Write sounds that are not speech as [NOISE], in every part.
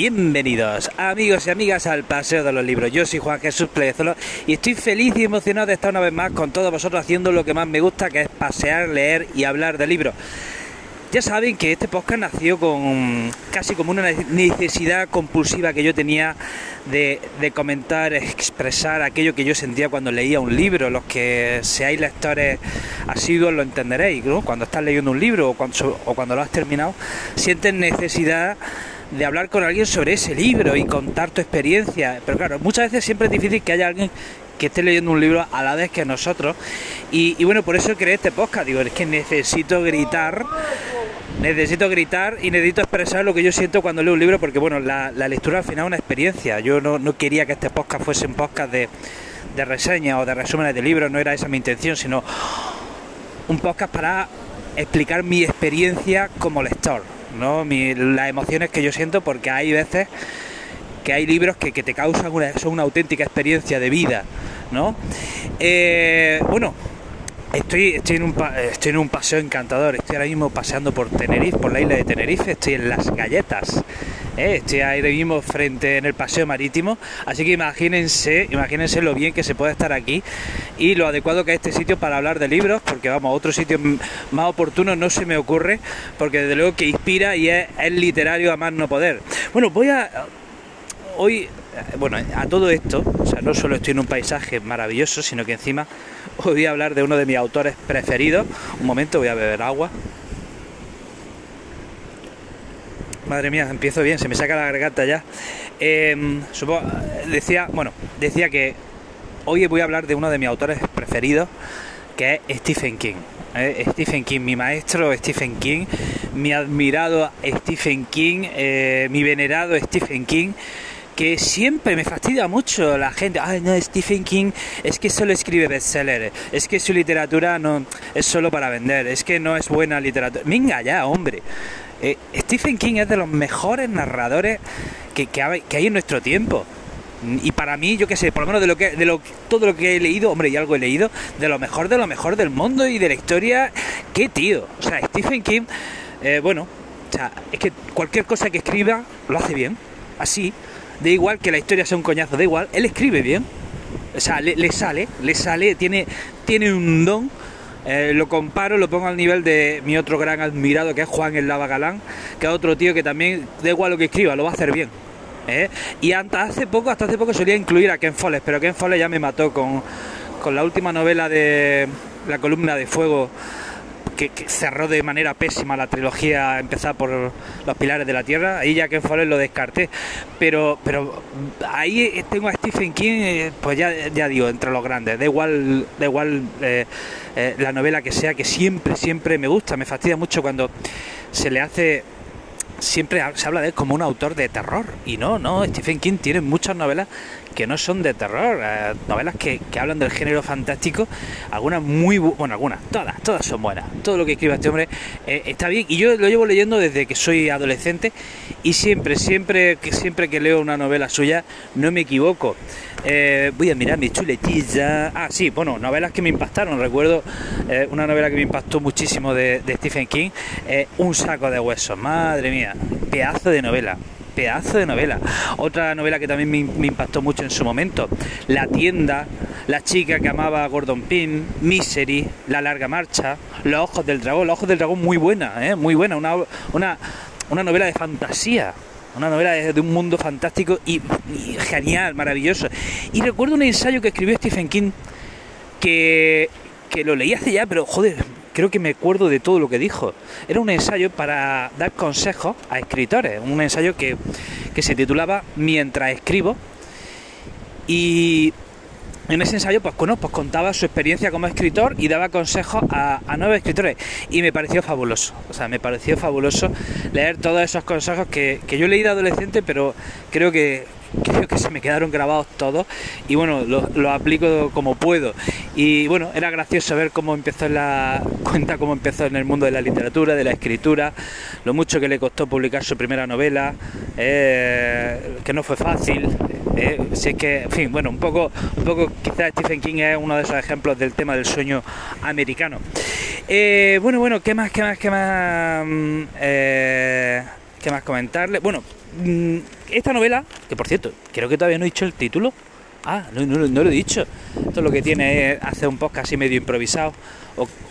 Bienvenidos amigos y amigas al Paseo de los Libros. Yo soy Juan Jesús Plezolo y estoy feliz y emocionado de estar una vez más con todos vosotros haciendo lo que más me gusta, que es pasear, leer y hablar de libros. Ya saben que este podcast nació con casi como una necesidad compulsiva que yo tenía de, comentar, expresar aquello que yo sentía cuando leía un libro. Los que seáis lectores asiduos lo entenderéis. Cuando estás leyendo un libro o cuando, o cuando lo has terminado, sientes necesidad de hablar con alguien sobre ese libro y contar tu experiencia. Pero claro, muchas veces siempre es difícil que haya alguien que esté leyendo un libro a la vez que nosotros. Y, bueno, por eso creé este podcast. Digo, es que necesito gritar, necesito gritar y necesito expresar lo que yo siento cuando leo un libro, porque bueno, la, lectura al final es una experiencia. Yo no, quería que este podcast fuese un podcast de, de reseñas o de resúmenes de libros, no era esa mi intención, sino un podcast para explicar mi experiencia como lector ¿no? las emociones que yo siento porque hay veces que hay libros que, te causan una, son una auténtica experiencia de vida, ¿no? Eh, bueno, Estoy, estoy, en un, estoy en un paseo encantador, estoy ahora mismo paseando por Tenerife, por la isla de Tenerife, estoy en Las Galletas, ¿eh? estoy ahora mismo frente en el paseo marítimo, así que imagínense, imagínense lo bien que se puede estar aquí y lo adecuado que es este sitio para hablar de libros, porque vamos, otro sitio más oportuno no se me ocurre, porque desde luego que inspira y es, es literario a más no poder. Bueno, voy a... Hoy bueno, a todo esto, o sea, no solo estoy en un paisaje maravilloso, sino que encima os voy a hablar de uno de mis autores preferidos. Un momento, voy a beber agua. Madre mía, empiezo bien, se me saca la garganta ya. Em, decía, bueno, decía que hoy voy a hablar de uno de mis autores preferidos, que es Stephen King. ¿eh? Stephen King, mi maestro Stephen King, mi admirado Stephen King, eh, mi venerado Stephen King que siempre me fastidia mucho la gente. Ay, no, Stephen King es que solo escribe bestsellers, es que su literatura no es solo para vender, es que no es buena literatura. Venga ya, hombre. Eh, Stephen King es de los mejores narradores que, hay en nuestro tiempo. Y para mí, yo qué sé, por lo menos de lo que de lo, todo lo que he leído, hombre, y algo he leído, de lo mejor de lo mejor del mundo y de la historia, qué tío. O sea, Stephen King, eh, bueno, o sea, es que cualquier cosa que escriba lo hace bien, así da igual que la historia sea un coñazo, da igual, él escribe bien, o sea, le, sale, le sale, tiene, tiene un don. Eh, lo comparo, lo pongo al nivel de mi otro gran admirado que es Juan el Lava Galán, que es otro tío que también, da igual lo que escriba, lo va a hacer bien. ¿eh? Y hasta hace poco, hasta hace poco solía incluir a Ken Follett, pero Ken Follett ya me mató con, con la última novela de la columna de fuego que, cerró de manera pésima la trilogía empezar por los pilares de la tierra ahí ya que Follett lo descarté pero pero ahí tengo a Stephen King eh, pues ya, ya digo entre los grandes da igual da igual eh, eh, la novela que sea que siempre siempre me gusta me fastidia mucho cuando se le hace siempre se habla de él como un autor de terror. Y no, no, Stephen King tiene muchas novelas que no son de terror, eh, novelas que, hablan del género fantástico, algunas muy bueno, algunas, todas, todas son buenas. Todo lo que escribe este hombre eh, está bien. Y yo lo llevo leyendo desde que soy adolescente y siempre, siempre, que siempre que leo una novela suya, no me equivoco. Eh, voy a mirar mi chuletilla. Ah, sí, bueno, novelas que me impactaron. Recuerdo una novela que me impactó muchísimo de Stephen King, Un saco de huesos. Madre mía, pedazo de novela pedazo de novela. Otra novela que también me, impactó mucho en su momento, La tienda, La chica que amaba a Gordon Pym, Misery, La larga marcha, Los ojos del dragón, Los ojos del dragón muy buena, ¿eh? muy buena, una, una, una novela de fantasía. Una novela de, un mundo fantástico y, genial, maravilloso. Y recuerdo un ensayo que escribió Stephen King que, que lo leí hace ya, pero joder, creo que me acuerdo de todo lo que dijo. Era un ensayo para dar consejos a escritores, un ensayo que, se titulaba Mientras escribo. Y en ese ensayo, pues, bueno, pues contaba su experiencia como escritor y daba consejos a, a, nuevos escritores. Y me pareció fabuloso. O sea, me pareció fabuloso leer todos esos consejos que, que yo leí de adolescente, pero creo que, creo que se me quedaron grabados todos y bueno, lo, aplico como puedo. Y bueno, era gracioso ver cómo empezó en la cuenta, cómo empezó en el mundo de la literatura, de la escritura, lo mucho que le costó publicar su primera novela, eh, que no fue fácil. Eh, si es que, en fin, bueno, un poco, un poco quizás Stephen King es uno de esos ejemplos del tema del sueño americano. Eh, bueno, bueno, ¿qué más, qué más, qué más? Mm, ¿Qué más comentarle? Bueno, mm, esta novela, que por cierto, creo que todavía no he dicho el título. Ah, no, lo he dicho. Esto es lo que tiene es hacer un podcast así medio improvisado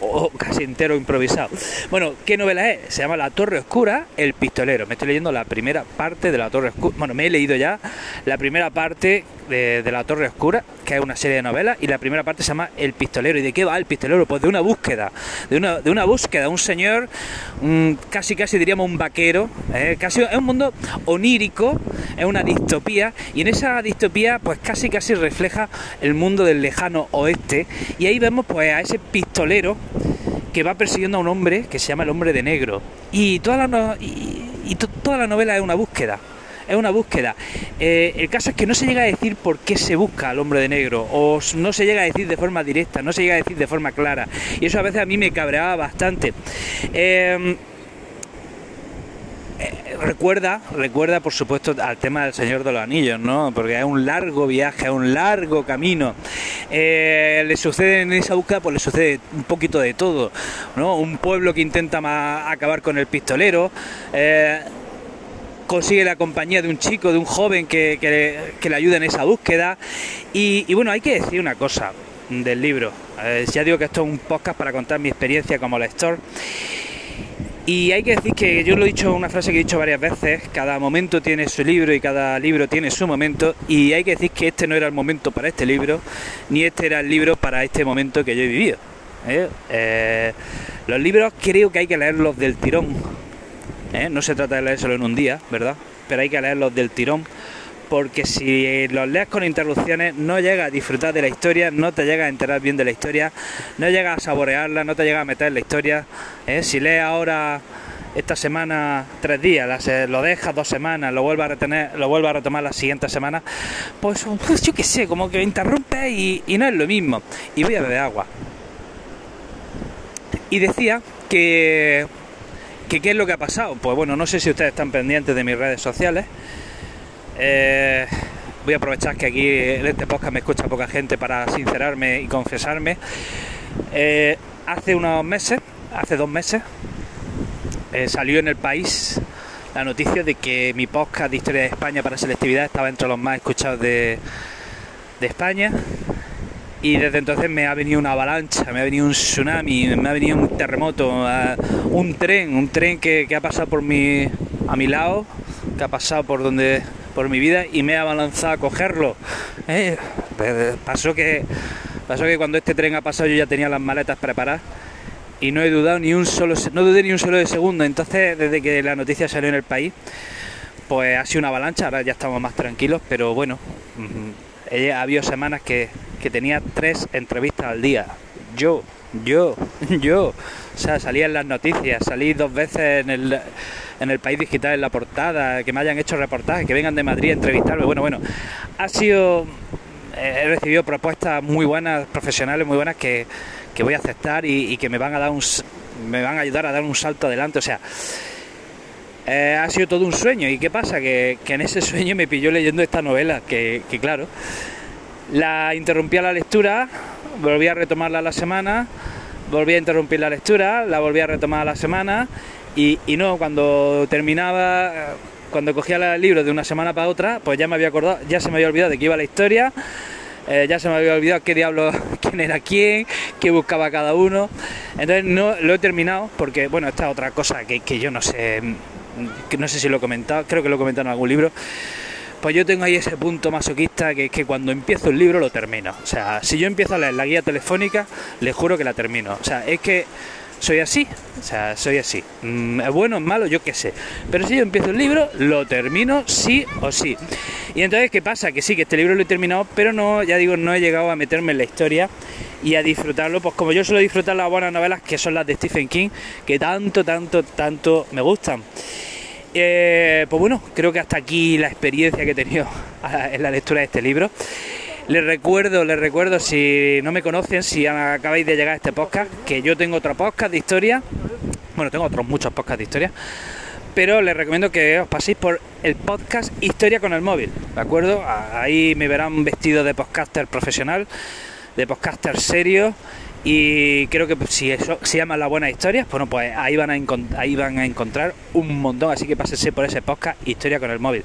o, casi entero improvisado. Bueno, ¿qué novela es? Se llama La Torre Oscura, El Pistolero. Me estoy leyendo la primera parte de La Torre Oscura. Bueno, me he leído ya la primera parte de, La Torre Oscura, que es una serie de novelas, y la primera parte se llama El Pistolero. ¿Y de qué va el pistolero? Pues de una búsqueda, de una, de una búsqueda, un señor, casi casi diríamos un vaquero, ¿eh? casi es un mundo onírico, es una distopía, y en esa distopía pues casi casi refleja el mundo del lejano oeste, y ahí vemos pues a ese pistolero que va persiguiendo a un hombre que se llama el hombre de negro. Y toda la, y, toda la novela es una búsqueda. Es una búsqueda. Eh, el caso es que no se llega a decir por qué se busca al hombre de negro, o no se llega a decir de forma directa, no se llega a decir de forma clara. Y eso a veces a mí me cabreaba bastante. Eh, recuerda, recuerda por supuesto al tema del Señor de los Anillos, ¿no? Porque es un largo viaje, es un largo camino. Eh, le sucede en esa búsqueda, pues le sucede un poquito de todo, ¿no? Un pueblo que intenta acabar con el pistolero. Eh, consigue la compañía de un chico, de un joven que, que, le ayuda en esa búsqueda. Y, bueno, hay que decir una cosa del libro. ya digo que esto es un podcast para contar mi experiencia como lector. Y hay que decir que yo lo he dicho, una frase que he dicho varias veces, cada momento tiene su libro y cada libro tiene su momento, y hay que decir que este no era el momento para este libro, ni este era el libro para este momento que yo he vivido. ¿eh? Eh, los libros creo que hay que leerlos del tirón, ¿eh? no se trata de leérselo en un día, ¿verdad? Pero hay que leerlos del tirón porque si los lees con interrupciones no llega a disfrutar de la historia, no te llega a enterar bien de la historia, no llega a saborearla, no te llega a meter en la historia. ¿eh? Si lees ahora esta semana tres días, lo dejas dos semanas, lo vuelves a retener, lo vuelves a retomar la siguiente semana, pues, [LAUGHS] yo qué sé, como que interrumpe y, y no es lo mismo. Y voy a beber agua. Y decía que, que qué es lo que ha pasado. Pues bueno, no sé si ustedes están pendientes de mis redes sociales. Eh, voy a aprovechar que aquí en este podcast me escucha poca gente para sincerarme y confesarme. Eh, hace unos meses, hace dos meses, eh, salió en el país la noticia de que mi podcast de Historia de España para selectividad estaba entre los más escuchados de, España. Y desde entonces me ha venido una avalancha, me ha venido un tsunami, me ha venido un terremoto, un tren, un tren que, que ha pasado por mi, a mi lado, que ha pasado por donde por mi vida y me he abalanzado a cogerlo. Eh, pasó, que, pasó que cuando este tren ha pasado yo ya tenía las maletas preparadas y no he dudado ni un solo no dudé ni un solo de segundo. Entonces desde que la noticia salió en el país pues ha sido una avalancha. Ahora ya estamos más tranquilos pero bueno ha habido semanas que, que tenía tres entrevistas al día. Yo yo [LAUGHS] yo. O sea salía en las noticias salí dos veces en el en el país digital en la portada, que me hayan hecho reportajes, que vengan de Madrid a entrevistarme. Bueno, bueno, ha sido. Eh, he recibido propuestas muy buenas, profesionales muy buenas que, voy a aceptar y, que me van a dar un, me van a ayudar a dar un salto adelante. O sea, eh, ha sido todo un sueño. ¿Y qué pasa? Que, en ese sueño me pilló leyendo esta novela, que, que claro, la interrumpí a la lectura, volví a retomarla a la semana, volví a interrumpir la lectura, la volví a retomar a la semana y, no, cuando terminaba, cuando cogía el libro de una semana para otra, pues ya me había acordado, ya se me había olvidado de que iba la historia, eh, ya se me había olvidado qué diablo, [LAUGHS] quién era quién, qué buscaba cada uno. Entonces no lo he terminado porque, bueno, esta es otra cosa que, que yo no sé, que no sé si lo he comentado, creo que lo he comentado en algún libro. Pues yo tengo ahí ese punto masoquista que es que cuando empiezo el libro lo termino. O sea, si yo empiezo a leer la guía telefónica, le juro que la termino. O sea, es que soy así, o sea, soy así. Mm, ¿Es bueno, malo? Yo qué sé. Pero si yo empiezo el libro, lo termino sí o sí. Y entonces, ¿qué pasa? Que sí, que este libro lo he terminado, pero no, ya digo, no he llegado a meterme en la historia y a disfrutarlo, pues como yo suelo disfrutar las buenas novelas, que son las de Stephen King, que tanto, tanto, tanto me gustan. Eh, pues bueno, creo que hasta aquí la experiencia que he tenido [LAUGHS] en la lectura de este libro. Les recuerdo, les recuerdo, si no me conocen, si acabáis de llegar a este podcast, que yo tengo otro podcast de historia. Bueno, tengo otros muchos podcasts de historia. Pero les recomiendo que os paséis por el podcast Historia con el móvil, ¿de acuerdo? Ahí me verán vestido de podcaster profesional, de podcaster serio Y creo que si eso se llama las buenas historias, bueno, pues ahí van, a ahí van a encontrar un montón. Así que pásense por ese podcast Historia con el móvil.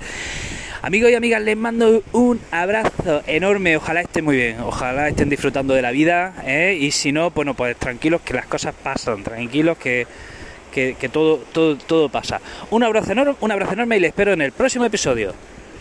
Amigos y amigas, les mando un abrazo enorme. Ojalá estén muy bien, ojalá estén disfrutando de la vida. ¿eh? Y si no, bueno, pues tranquilos que las cosas pasan, tranquilos que, que, todo, todo, todo pasa. Un abrazo enorme, un abrazo enorme y les espero en el próximo episodio.